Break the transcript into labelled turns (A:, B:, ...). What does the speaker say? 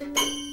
A: so don't.